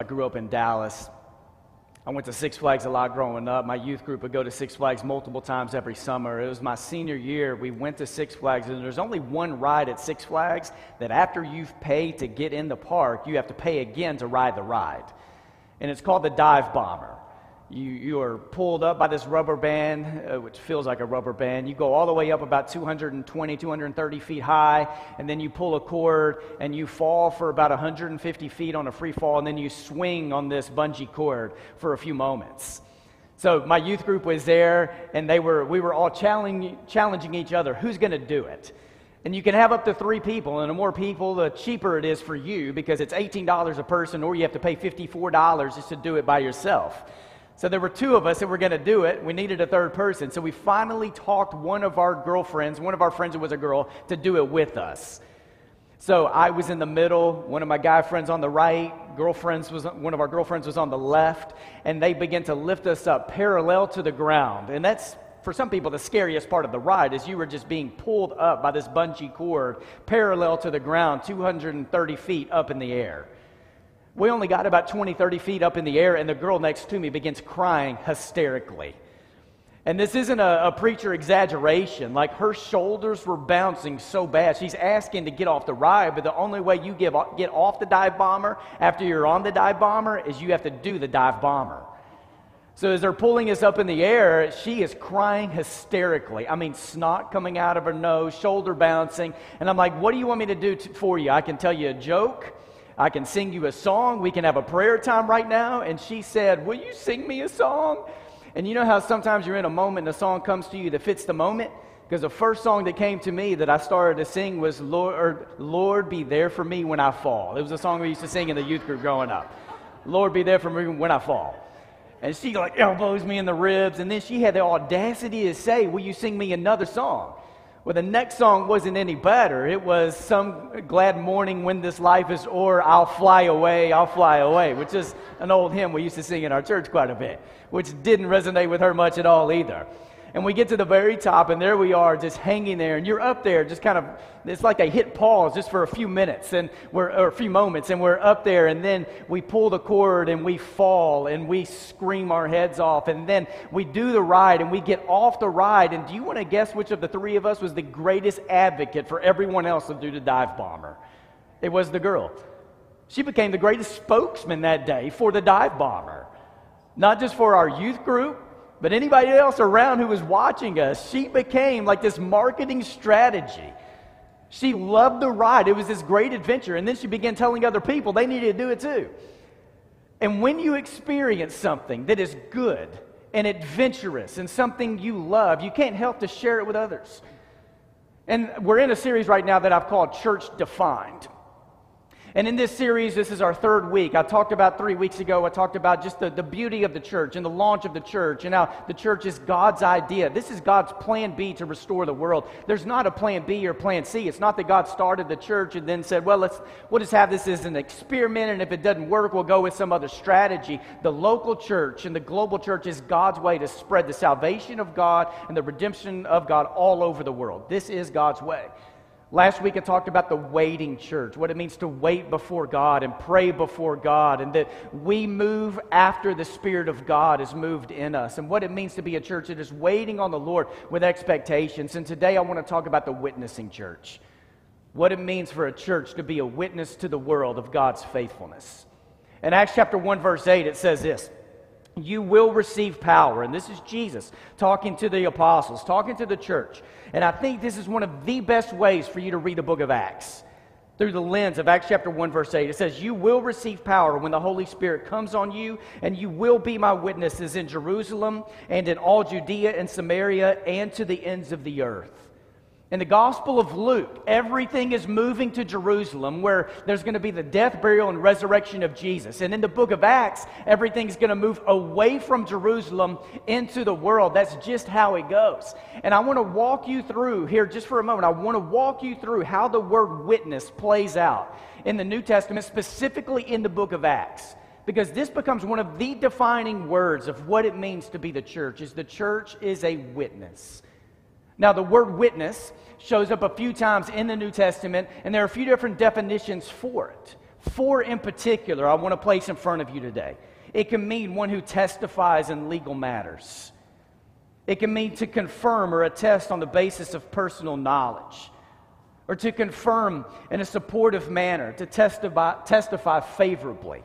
I grew up in Dallas. I went to Six Flags a lot growing up. My youth group would go to Six Flags multiple times every summer. It was my senior year. We went to Six Flags, and there's only one ride at Six Flags that after you've paid to get in the park, you have to pay again to ride the ride. And it's called the Dive Bomber. You, you are pulled up by this rubber band, uh, which feels like a rubber band. You go all the way up about 220, 230 feet high, and then you pull a cord and you fall for about 150 feet on a free fall, and then you swing on this bungee cord for a few moments. So my youth group was there, and they were, we were all challenging, challenging each other who's going to do it? And you can have up to three people, and the more people, the cheaper it is for you because it's $18 a person, or you have to pay $54 just to do it by yourself. So there were two of us that were going to do it. We needed a third person. So we finally talked one of our girlfriends, one of our friends who was a girl, to do it with us. So I was in the middle, one of my guy friends on the right, girlfriends was one of our girlfriends was on the left, and they began to lift us up parallel to the ground. And that's for some people the scariest part of the ride is you were just being pulled up by this bungee cord parallel to the ground 230 feet up in the air. We only got about 20, 30 feet up in the air, and the girl next to me begins crying hysterically. And this isn't a, a, preacher exaggeration. Like her shoulders were bouncing so bad. She's asking to get off the ride, but the only way you get, get off the dive bomber after you're on the dive bomber is you have to do the dive bomber. So as they're pulling us up in the air, she is crying hysterically. I mean, snot coming out of her nose, shoulder bouncing. And I'm like, what do you want me to do for you? I can tell you a joke. I can sing you a song. We can have a prayer time right now. And she said, Will you sing me a song? And you know how sometimes you're in a moment and a song comes to you that fits the moment? Because the first song that came to me that I started to sing was Lord, Lord, be there for me when I fall. It was a song we used to sing in the youth group growing up. Lord, be there for me when I fall. And she like elbows me in the ribs. And then she had the audacity to say, Will you sing me another song? Well, the next song wasn't any better. It was Some Glad Morning When This Life Is O'er, I'll Fly Away, I'll Fly Away, which is an old hymn we used to sing in our church quite a bit, which didn't resonate with her much at all either. And we get to the very top, and there we are, just hanging there. And you're up there, just kind of, it's like I hit pause just for a few minutes, and we're, or a few moments, and we're up there, and then we pull the cord, and we fall, and we scream our heads off. And then we do the ride, and we get off the ride. And do you want to guess which of the three of us was the greatest advocate for everyone else to do the dive bomber? It was the girl. She became the greatest spokesman that day for the dive bomber. Not just for our youth group, but anybody else around who was watching us, she became like this marketing strategy. She loved the ride. It was this great adventure. And then she began telling other people they needed to do it too. And when you experience something that is good and adventurous and something you love, you can't help to share it with others. And we're in a series right now that I've called Church Defined. And in this series, this is our third week. I talked about three weeks ago, I talked about just the, the beauty of the church and the launch of the church and how the church is God's idea. This is God's plan B to restore the world. There's not a plan B or plan C. It's not that God started the church and then said, well, let's, we'll just have this as an experiment, and if it doesn't work, we'll go with some other strategy. The local church and the global church is God's way to spread the salvation of God and the redemption of God all over the world. This is God's way. Last week I talked about the waiting church, what it means to wait before God and pray before God, and that we move after the Spirit of God is moved in us, and what it means to be a church that is waiting on the Lord with expectations. And today I want to talk about the witnessing church, what it means for a church to be a witness to the world of God's faithfulness. In Acts chapter 1, verse 8, it says this you will receive power. And this is Jesus talking to the apostles, talking to the church. And I think this is one of the best ways for you to read the book of Acts through the lens of Acts chapter 1, verse 8. It says, You will receive power when the Holy Spirit comes on you, and you will be my witnesses in Jerusalem and in all Judea and Samaria and to the ends of the earth. In the Gospel of Luke, everything is moving to Jerusalem where there's going to be the death, burial, and resurrection of Jesus. And in the book of Acts, everything's going to move away from Jerusalem into the world. That's just how it goes. And I want to walk you through here just for a moment. I want to walk you through how the word witness plays out in the New Testament, specifically in the book of Acts. Because this becomes one of the defining words of what it means to be the church is the church is a witness. Now, the word witness shows up a few times in the New Testament, and there are a few different definitions for it. Four in particular I want to place in front of you today. It can mean one who testifies in legal matters. It can mean to confirm or attest on the basis of personal knowledge, or to confirm in a supportive manner, to testify, testify favorably.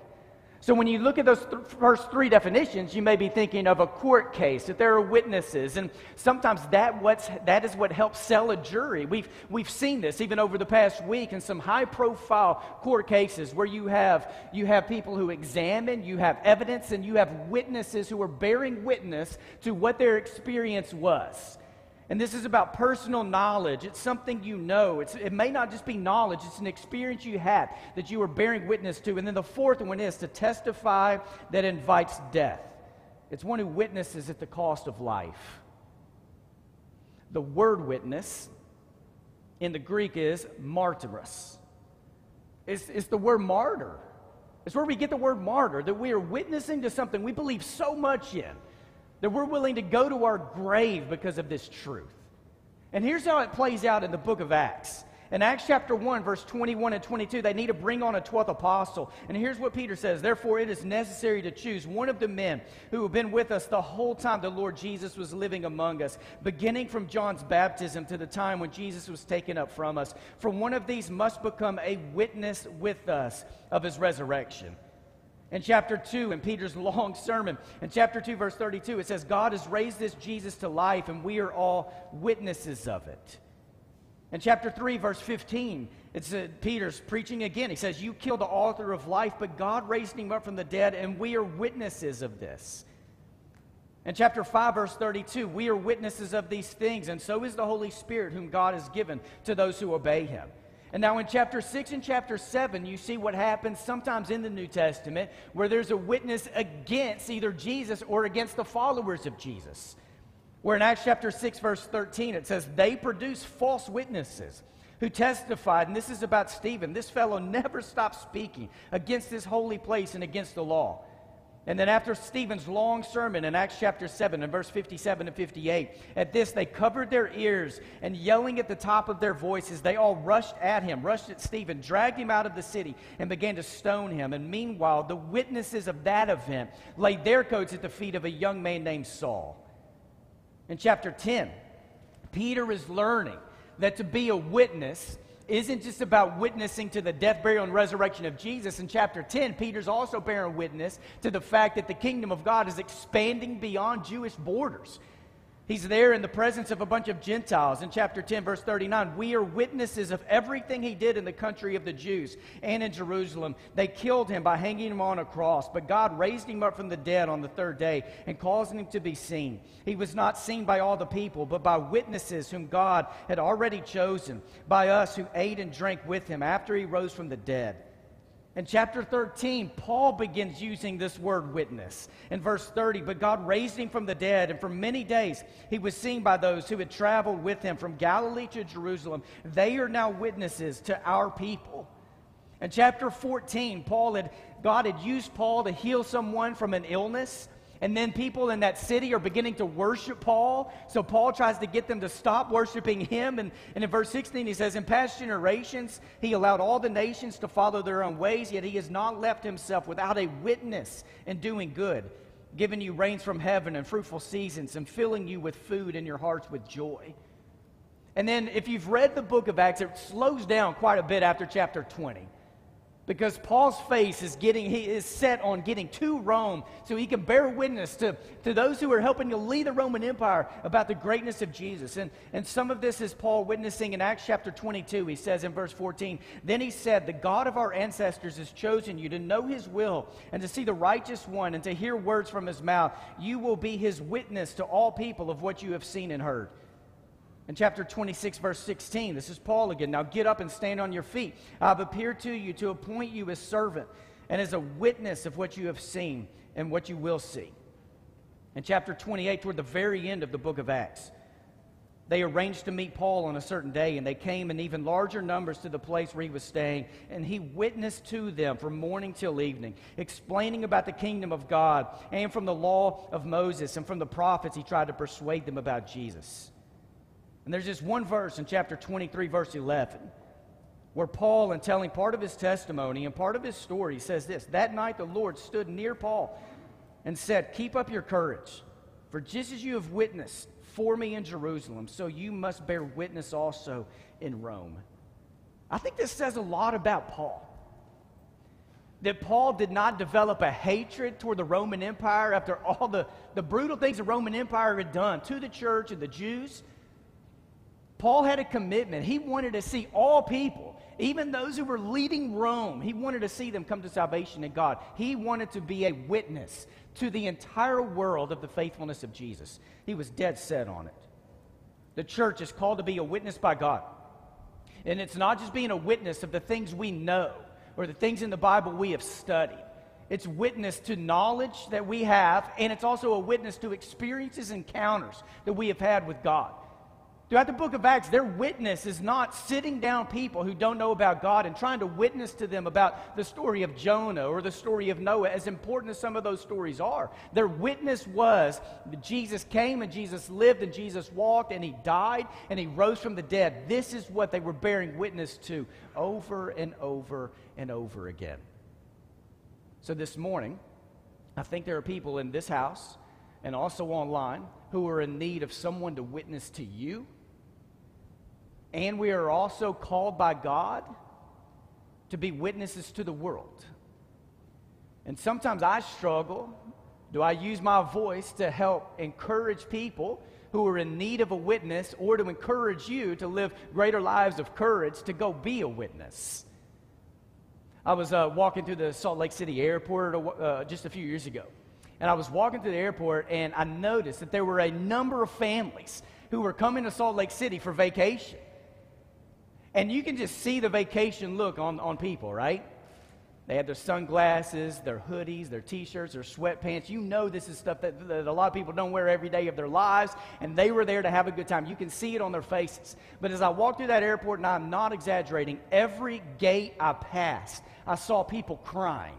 So when you look at those th- first three definitions, you may be thinking of a court case, that there are witnesses, and sometimes that, what's, that is what helps sell a jury. We've, we've seen this even over the past week in some high profile court cases where you have, you have people who examine, you have evidence, and you have witnesses who are bearing witness to what their experience was. And this is about personal knowledge. It's something you know. It's, it may not just be knowledge, it's an experience you had that you are bearing witness to. And then the fourth one is to testify that invites death. It's one who witnesses at the cost of life. The word witness in the Greek is martyros. It's, it's the word martyr. It's where we get the word martyr, that we are witnessing to something we believe so much in that we're willing to go to our grave because of this truth. And here's how it plays out in the book of Acts. In Acts chapter 1, verse 21 and 22, they need to bring on a 12th apostle. And here's what Peter says Therefore, it is necessary to choose one of the men who have been with us the whole time the Lord Jesus was living among us, beginning from John's baptism to the time when Jesus was taken up from us. For one of these must become a witness with us of his resurrection in chapter 2 in Peter's long sermon. In chapter 2, verse 32, it says, God has raised this Jesus to life, and we are all witnesses of it. In chapter 3, verse 15, it's uh, Peter's preaching again. He says, You killed the author of life, but God raised him up from the dead, and we are witnesses of this. In chapter 5, verse 32, we are witnesses of these things, and so is the Holy Spirit, whom God has given to those who obey him. And now in chapter 6 and chapter 7, you see what happens sometimes in the New Testament where there's a witness against either Jesus or against the followers of Jesus. Where in Acts chapter 6, verse 13, it says, They produce false witnesses who testified, and this is about Stephen. This fellow never stopped speaking against this holy place and against the law. And then after Stephen's long sermon in Acts chapter 7 and verse 57 and 58, at this they covered their ears and yelling at the top of their voices, they all rushed at him, rushed at Stephen, dragged him out of the city, and began to stone him. And meanwhile, the witnesses of that event laid their coats at the feet of a young man named Saul. In chapter 10, Peter is learning that to be a witness isn't just about witnessing to the death, burial, and resurrection of Jesus. In chapter 10, Peter's also bearing witness to the fact that the kingdom of God is expanding beyond Jewish borders. He's there in the presence of a bunch of Gentiles. In chapter 10, verse 39, we are witnesses of everything he did in the country of the Jews and in Jerusalem. They killed him by hanging him on a cross, but God raised him up from the dead on the third day and caused him to be seen. He was not seen by all the people, but by witnesses whom God had already chosen, by us who ate and drank with him after he rose from the dead. In chapter 13, Paul begins using this word witness. In verse 30, but God raised him from the dead, and for many days he was seen by those who had traveled with him from Galilee to Jerusalem. They are now witnesses to our people. In chapter 14, Paul had, God had used Paul to heal someone from an illness. And then people in that city are beginning to worship Paul. So Paul tries to get them to stop worshiping him. And, and in verse 16, he says, In past generations, he allowed all the nations to follow their own ways, yet he has not left himself without a witness in doing good, giving you rains from heaven and fruitful seasons, and filling you with food and your hearts with joy. And then, if you've read the book of Acts, it slows down quite a bit after chapter 20 because Paul's face is getting he is set on getting to Rome so he can bear witness to, to those who are helping to lead the Roman Empire about the greatness of Jesus. And, and some of this is Paul witnessing in Acts chapter 22. He says in verse 14, Then he said, The God of our ancestors has chosen you to know his will and to see the righteous one and to hear words from his mouth. You will be his witness to all people of what you have seen and heard. In chapter 26, verse 16, this is Paul again. Now get up and stand on your feet. I've appeared to you to appoint you as servant and as a witness of what you have seen and what you will see. In chapter 28, toward the very end of the book of Acts, they arranged to meet Paul on a certain day, and they came in even larger numbers to the place where he was staying. And he witnessed to them from morning till evening, explaining about the kingdom of God and from the law of Moses and from the prophets. He tried to persuade them about Jesus. And there's just one verse in chapter 23, verse 11, where Paul, in telling part of his testimony and part of his story, says this That night the Lord stood near Paul and said, Keep up your courage, for just as you have witnessed for me in Jerusalem, so you must bear witness also in Rome. I think this says a lot about Paul. That Paul did not develop a hatred toward the Roman Empire after all the, the brutal things the Roman Empire had done to the church and the Jews. Paul had a commitment. He wanted to see all people, even those who were leading Rome, he wanted to see them come to salvation in God. He wanted to be a witness to the entire world of the faithfulness of Jesus. He was dead set on it. The church is called to be a witness by God. And it's not just being a witness of the things we know or the things in the Bible we have studied. It's witness to knowledge that we have, and it's also a witness to experiences, encounters that we have had with God. Throughout the book of Acts, their witness is not sitting down people who don't know about God and trying to witness to them about the story of Jonah or the story of Noah, as important as some of those stories are. Their witness was that Jesus came and Jesus lived and Jesus walked and he died and he rose from the dead. This is what they were bearing witness to over and over and over again. So this morning, I think there are people in this house and also online who are in need of someone to witness to you and we are also called by God to be witnesses to the world. And sometimes I struggle. Do I use my voice to help encourage people who are in need of a witness or to encourage you to live greater lives of courage to go be a witness? I was uh, walking through the Salt Lake City airport uh, just a few years ago. And I was walking through the airport and I noticed that there were a number of families who were coming to Salt Lake City for vacation. And you can just see the vacation look on, on people, right? They had their sunglasses, their hoodies, their t shirts, their sweatpants. You know, this is stuff that, that, a lot of people don't wear every day of their lives, and they were there to have a good time. You can see it on their faces. But as I walked through that airport, and I'm not exaggerating, every gate I passed, I saw people crying,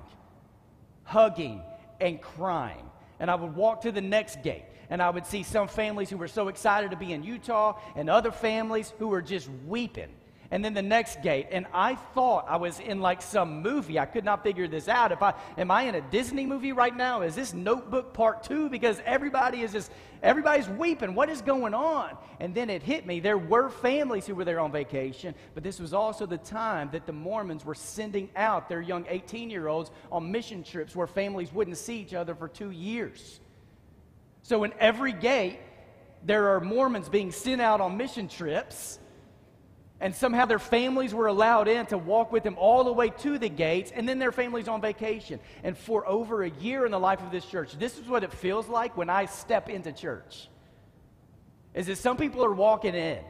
hugging, and crying. And I would walk to the next gate, and I would see some families who were so excited to be in Utah, and other families who were just weeping and then the next gate. And I thought I was in like some movie. I could not figure this out. If I am I in a Disney movie right now? Is this Notebook Part Two? Because everybody is just everybody's weeping. What is going on? And then it hit me. There were families who were there on vacation, but this was also the time that the Mormons were sending out their young 18 year olds on mission trips where families wouldn't see each other for two years. So in every gate, there are Mormons being sent out on mission trips and somehow their families were allowed in to walk with them all the way to the gates, and then their families on vacation. And for over a year in the life of this church, this is what it feels like when I step into church. Is that some people are walking in,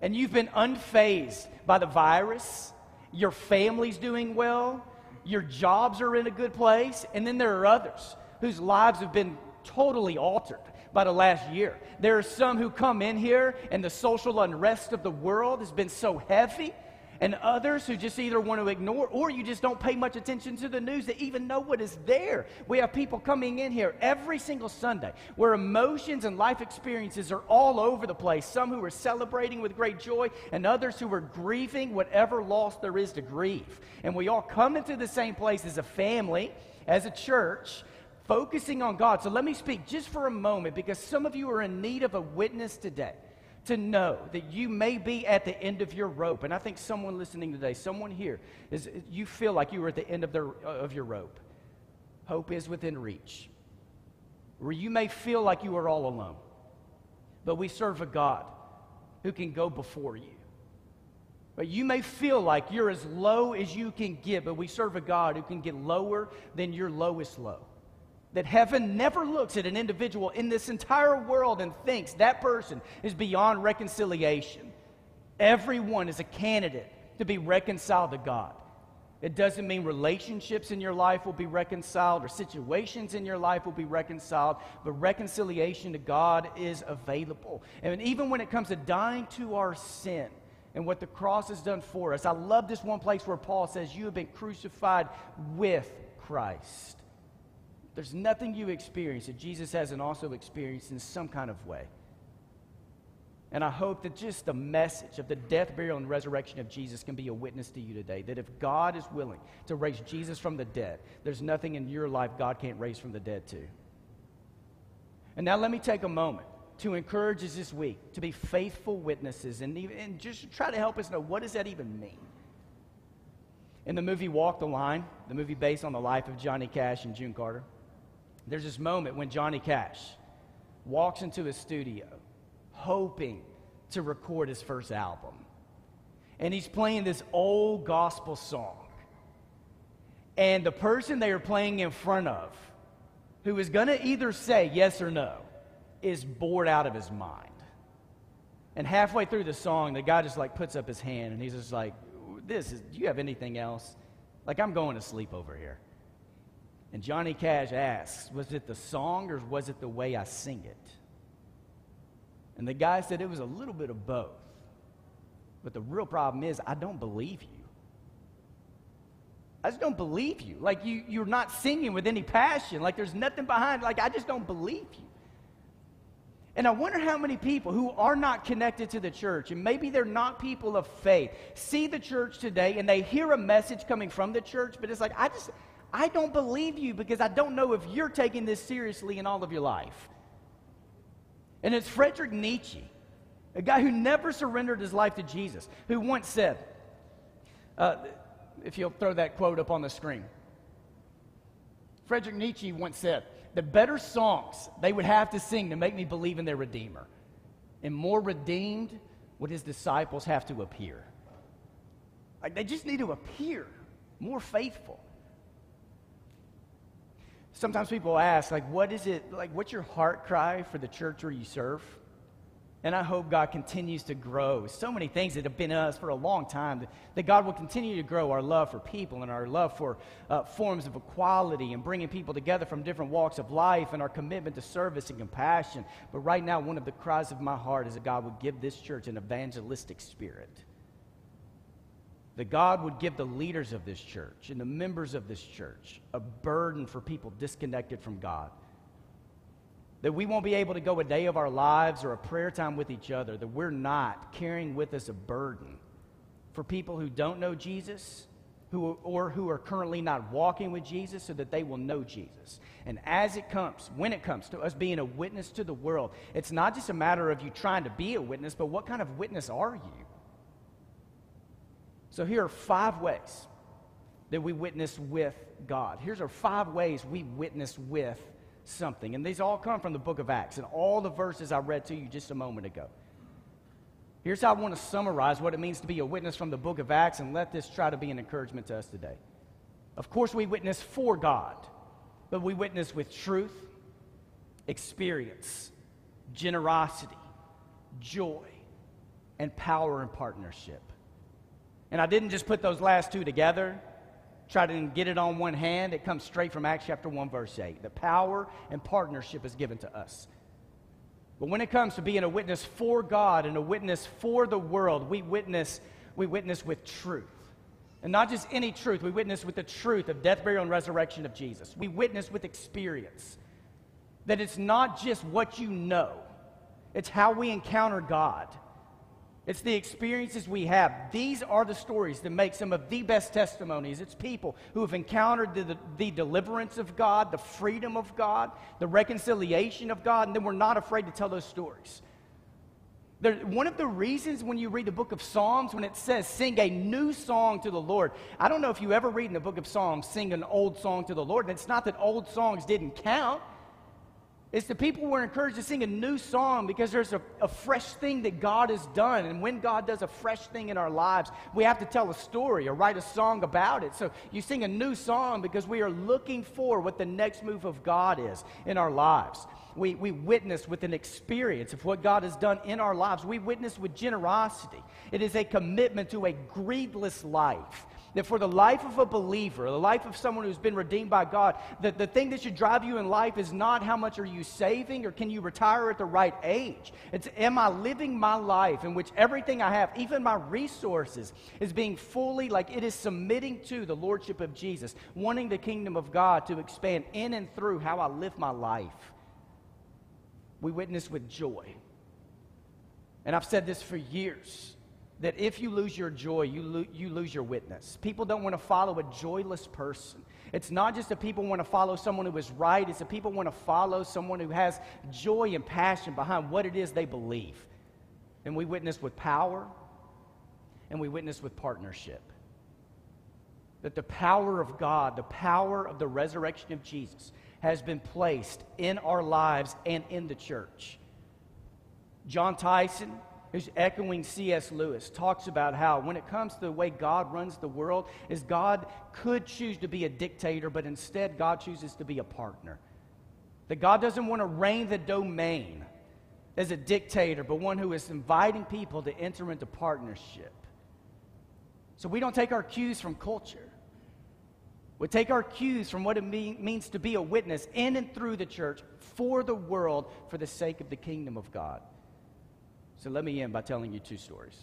and you've been unfazed by the virus, your family's doing well, your jobs are in a good place, and then there are others whose lives have been totally altered by the last year. There are some who come in here and the social unrest of the world has been so heavy, and others who just either want to ignore or you just don't pay much attention to the news to even know what is there. We have people coming in here every single Sunday where emotions and life experiences are all over the place. Some who are celebrating with great joy, and others who are grieving whatever loss there is to grieve. And we all come into the same place as a family, as a church focusing on God. So let me speak just for a moment because some of you are in need of a witness today to know that you may be at the end of your rope. And I think someone listening today, someone here, is you feel like you are at the end of, their, of your rope. Hope is within reach. Where you may feel like you are all alone. But we serve a God who can go before you. But you may feel like you're as low as you can get, but we serve a God who can get lower than your lowest low that heaven never looks at an individual in this entire world and thinks that person is beyond reconciliation. Everyone is a candidate to be reconciled to God. It doesn't mean relationships in your life will be reconciled or situations in your life will be reconciled, but reconciliation to God is available. And even when it comes to dying to our sin and what the cross has done for us, I love this one place where Paul says, You have been crucified with Christ. There's nothing you experience that Jesus hasn't also experienced in some kind of way. And I hope that just the message of the death, burial, and resurrection of Jesus can be a witness to you today. That if God is willing to raise Jesus from the dead, there's nothing in your life God can't raise from the dead too. And now let me take a moment to encourage us this week to be faithful witnesses and, even, and just try to help us know what does that even mean. In the movie Walk the Line, the movie based on the life of Johnny Cash and June Carter, there's this moment when Johnny Cash walks into his studio hoping to record his first album. And he's playing this old gospel song. And the person they are playing in front of, who is going to either say yes or no, is bored out of his mind. And halfway through the song, the guy just like puts up his hand and he's just like, This is, do you have anything else? Like, I'm going to sleep over here. And Johnny Cash asks, Was it the song or was it the way I sing it? And the guy said it was a little bit of both. But the real problem is, I don't believe you. I just don't believe you. Like, you, you're not singing with any passion. Like, there's nothing behind. Like, I just don't believe you. And I wonder how many people who are not connected to the church, and maybe they're not people of faith, see the church today and they hear a message coming from the church, but it's like, I just, I don't believe you because I don't know if you're taking this seriously in all of your life. And it's Frederick Nietzsche, a guy who never surrendered his life to Jesus, who once said, uh, if you'll throw that quote up on the screen. Frederick Nietzsche once said, The better songs they would have to sing to make me believe in their Redeemer, and more redeemed would his disciples have to appear. Like they just need to appear more faithful. Sometimes people ask, like, what is it, like, what's your heart cry for the church where you serve? And I hope God continues to grow. So many things that have been us for a long time, that, that God will continue to grow our love for people and our love for uh, forms of equality and bringing people together from different walks of life and our commitment to service and compassion. But right now, one of the cries of my heart is that God would give this church an evangelistic spirit that God would give the leaders of this church and the members of this church a burden for people disconnected from God. That we won't be able to go a day of our lives or a prayer time with each other, that we're not carrying with us a burden for people who don't know Jesus who, or who are currently not walking with Jesus so that they will know Jesus. And as it comes, when it comes to us being a witness to the world, it's not just a matter of you trying to be a witness, but what kind of witness are you? So here are five ways that we witness with God. Here's our five ways we witness with something. And these all come from the book of Acts and all the verses I read to you just a moment ago. Here's how I want to summarize what it means to be a witness from the book of Acts and let this try to be an encouragement to us today. Of course, we witness for God, but we witness with truth, experience, generosity, joy, and power and partnership. And I didn't just put those last two together, try to get it on one hand. It comes straight from Acts chapter 1, verse 8. The power and partnership is given to us. But when it comes to being a witness for God and a witness for the world, we witness, we witness with truth. And not just any truth, we witness with the truth of death, burial, and resurrection of Jesus. We witness with experience. That it's not just what you know, it's how we encounter God. It's the experiences we have. These are the stories that make some of the best testimonies. It's people who have encountered the, the, the, deliverance of God, the freedom of God, the reconciliation of God, and then we're not afraid to tell those stories. There, one of the reasons when you read the book of Psalms, when it says sing a new song to the Lord, I don't know if you ever read in the book of Psalms sing an old song to the Lord. And it's not that old songs didn't count, it's the people who are encouraged to sing a new song because there's a, a, fresh thing that God has done. And when God does a fresh thing in our lives, we have to tell a story or write a song about it. So you sing a new song because we are looking for what the next move of God is in our lives. We, we witness with an experience of what God has done in our lives. We witness with generosity. It is a commitment to a greedless life that for the life of a believer, the life of someone who's been redeemed by God, that the thing that should drive you in life is not how much are you saving or can you retire at the right age. It's am I living my life in which everything I have, even my resources, is being fully like it is submitting to the Lordship of Jesus, wanting the kingdom of God to expand in and through how I live my life. We witness with joy. And I've said this for years that if you lose your joy, you, lo- you lose your witness. People don't want to follow a joyless person. It's not just that people want to follow someone who is right, it's that people want to follow someone who has joy and passion behind what it is they believe. And we witness with power and we witness with partnership. That the power of God, the power of the resurrection of Jesus, has been placed in our lives and in the church. Jon Tyson, who's echoing C.S. Lewis, talks about how when it comes to the way God runs the world, is God could choose to be a dictator, but instead God chooses to be a partner. That God doesn't want to reign the domain as a dictator, but one who is inviting people to enter into partnership. So we don't take our cues from culture. We take our cues from what it mean, means to be a witness in and through the church for the world for the sake of the kingdom of God. So let me end by telling you two stories.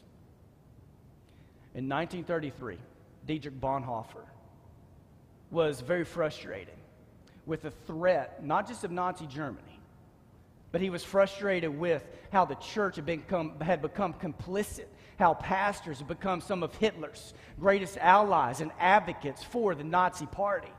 In 1933, Dietrich Bonhoeffer was very frustrated with the threat, not just of Nazi Germany, but he was frustrated with how the church had become, had become complicit, how pastors had become some of Hitler's greatest allies and advocates for the Nazi party.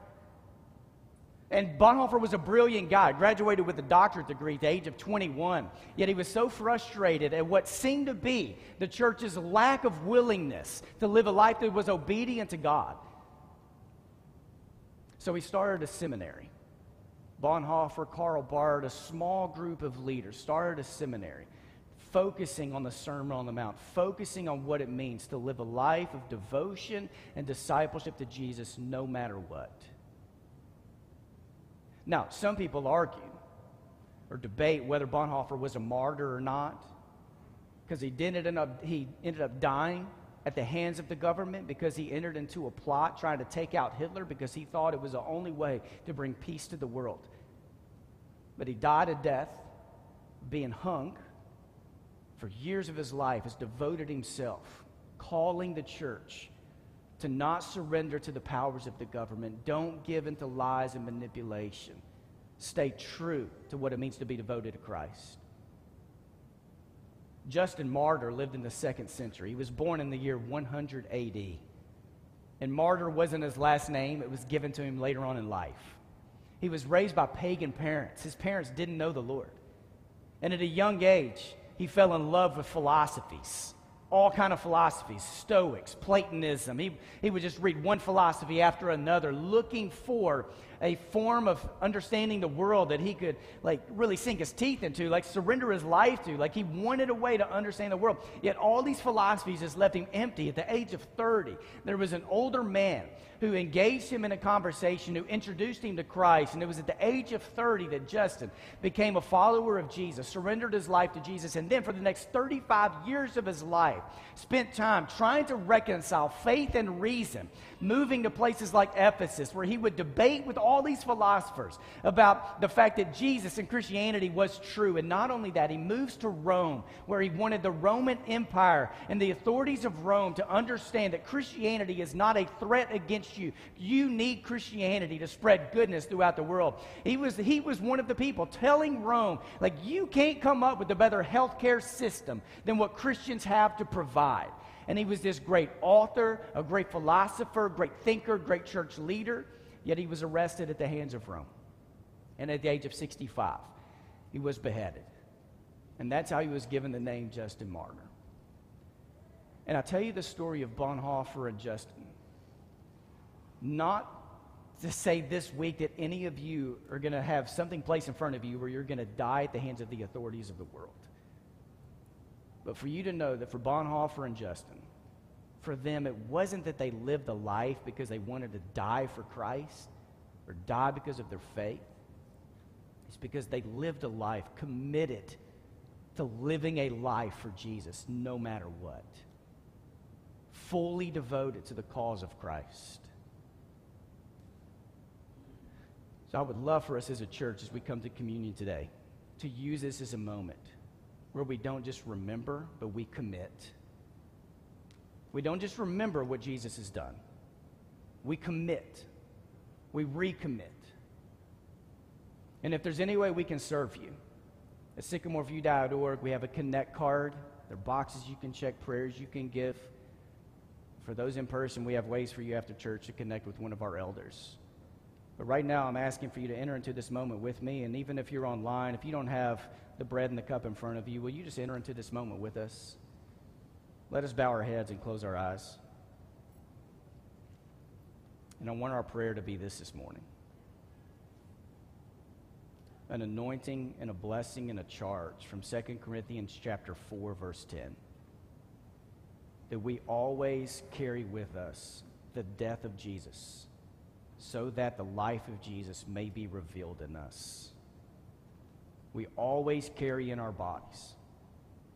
And Bonhoeffer was a brilliant guy, graduated with a doctorate degree at the age of 21. Yet he was so frustrated at what seemed to be the church's lack of willingness to live a life that was obedient to God. So he started a seminary. Bonhoeffer, Karl Barth, a small group of leaders started a seminary focusing on the Sermon on the Mount, focusing on what it means to live a life of devotion and discipleship to Jesus no matter what. Now, some people argue or debate whether Bonhoeffer was a martyr or not because he, did end up, he ended up dying at the hands of the government because he entered into a plot trying to take out Hitler because he thought it was the only way to bring peace to the world. But he died a death being hung for years of his life has devoted himself calling the church to not surrender to the powers of the government. Don't give into lies and manipulation. Stay true to what it means to be devoted to Christ. Justin Martyr lived in the second century. He was born in the year 100 AD. And Martyr wasn't his last name, it was given to him later on in life. He was raised by pagan parents. His parents didn't know the Lord. And at a young age, he fell in love with philosophies all kind of philosophies stoics platonism. He, he would just read one philosophy after another looking for a form of understanding the world that he could like really sink his teeth into like surrender his life to. Like he wanted a way to understand the world. Yet all these philosophies just left him empty at the age of 30 there was an older man who engaged him in a conversation, who introduced him to Christ. And it was at the age of 30 that Justin became a follower of Jesus, surrendered his life to Jesus, and then for the next 35 years of his life, spent time trying to reconcile faith and reason, moving to places like Ephesus, where he would debate with all these philosophers about the fact that Jesus and Christianity was true. And not only that, he moves to Rome, where he wanted the Roman Empire and the authorities of Rome to understand that Christianity is not a threat against you. You need Christianity to spread goodness throughout the world. He was, he was one of the people telling Rome, like, you can't come up with a better healthcare system than what Christians have to provide. And he was this great author, a great philosopher, great thinker, great church leader, yet he was arrested at the hands of Rome. And at the age of 65, he was beheaded. And that's how he was given the name Justin Martyr. And I tell you the story of Bonhoeffer and Justin not to say this week that any of you are going to have something placed in front of you where you're going to die at the hands of the authorities of the world. But for you to know that for Bonhoeffer and Justin, for them, it wasn't that they lived a life because they wanted to die for Christ or die because of their faith. It's because they lived a life committed to living a life for Jesus no matter what, fully devoted to the cause of Christ. So I would love for us as a church, as we come to communion today, to use this as a moment where we don't just remember, but we commit. We don't just remember what Jesus has done, we commit, we recommit. And if there's any way we can serve you, at sycamoreview.org, we have a connect card. There are boxes you can check, prayers you can give. For those in person, we have ways for you after church to connect with one of our elders. But right now, I'm asking for you to enter into this moment with me. And even if you're online, if you don't have the bread and the cup in front of you, will you just enter into this moment with us? Let us bow our heads and close our eyes. And I want our prayer to be this this morning an anointing and a blessing and a charge from 2 Corinthians chapter 4 verse 10 that we always carry with us the death of Jesus so that the life of Jesus may be revealed in us. We always carry in our bodies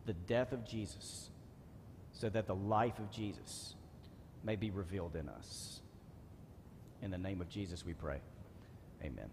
the death of Jesus so that the life of Jesus may be revealed in us. In the name of Jesus we pray. Amen.